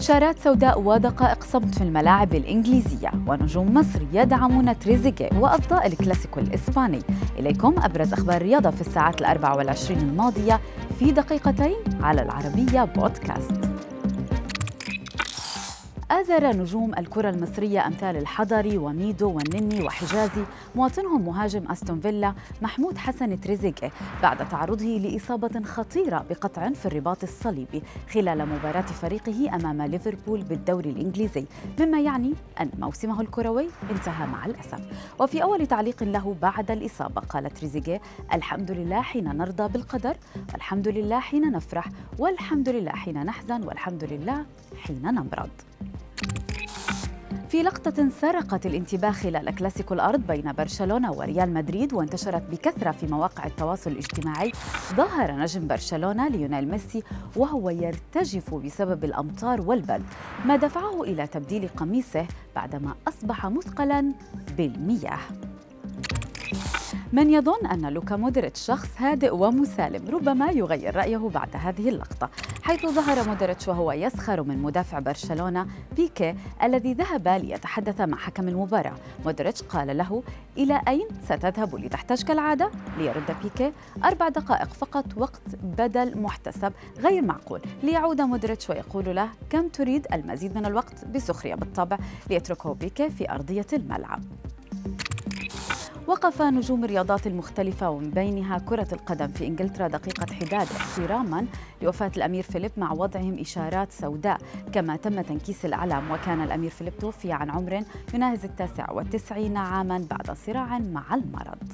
شارات سوداء ودقائق صمت في الملاعب الإنجليزية ونجوم مصر يدعمون تريزيجيه وأفضاء الكلاسيكو الإسباني. إليكم أبرز أخبار الرياضة في الساعات الأربع والعشرين الماضية في دقيقتين على العربية بودكاست. آزر نجوم الكرة المصرية أمثال الحضري وميدو والنني وحجازي مواطنهم مهاجم أستون فيلا محمود حسن تريزيجيه بعد تعرضه لإصابة خطيرة بقطع في الرباط الصليبي خلال مباراة فريقه أمام ليفربول بالدوري الإنجليزي مما يعني أن موسمه الكروي انتهى مع الأسف. وفي أول تعليق له بعد الإصابة قال تريزيجيه الحمد لله حين نرضى بالقدر والحمد لله حين نفرح والحمد لله حين نحزن والحمد لله حين نمرض. في لقطة سرقت الانتباه خلال كلاسيكو الأرض بين برشلونة وريال مدريد وانتشرت بكثرة في مواقع التواصل الاجتماعي. ظهر نجم برشلونة ليونيل ميسي وهو يرتجف بسبب الأمطار والبرد ما دفعه إلى تبديل قميصه بعدما أصبح مثقلا بالمياه. من يظن أن لوكا مودريتش شخص هادئ ومسالم ربما يغير رأيه بعد هذه اللقطة. حيث ظهر مودريتش وهو يسخر من مدافع برشلونة بيكي الذي ذهب ليتحدث مع حكم المباراة. مودريتش قال له إلى أين ستذهب لتحتج كالعادة؟ ليرد بيكي أربع دقائق فقط وقت بدل محتسب غير معقول. ليعود مودريتش ويقول له كم تريد المزيد من الوقت؟ بسخرية بالطبع. ليتركه بيكي في أرضية الملعب. وقف نجوم الرياضات المختلفة ومن بينها كرة القدم في إنجلترا دقيقة حداد احتراما لوفاة الأمير فيليب مع وضعهم إشارات سوداء كما تم تنكيس العلم وكان الأمير فيليب توفي عن عمر يناهز التاسع والتسعين عاما بعد صراع مع المرض.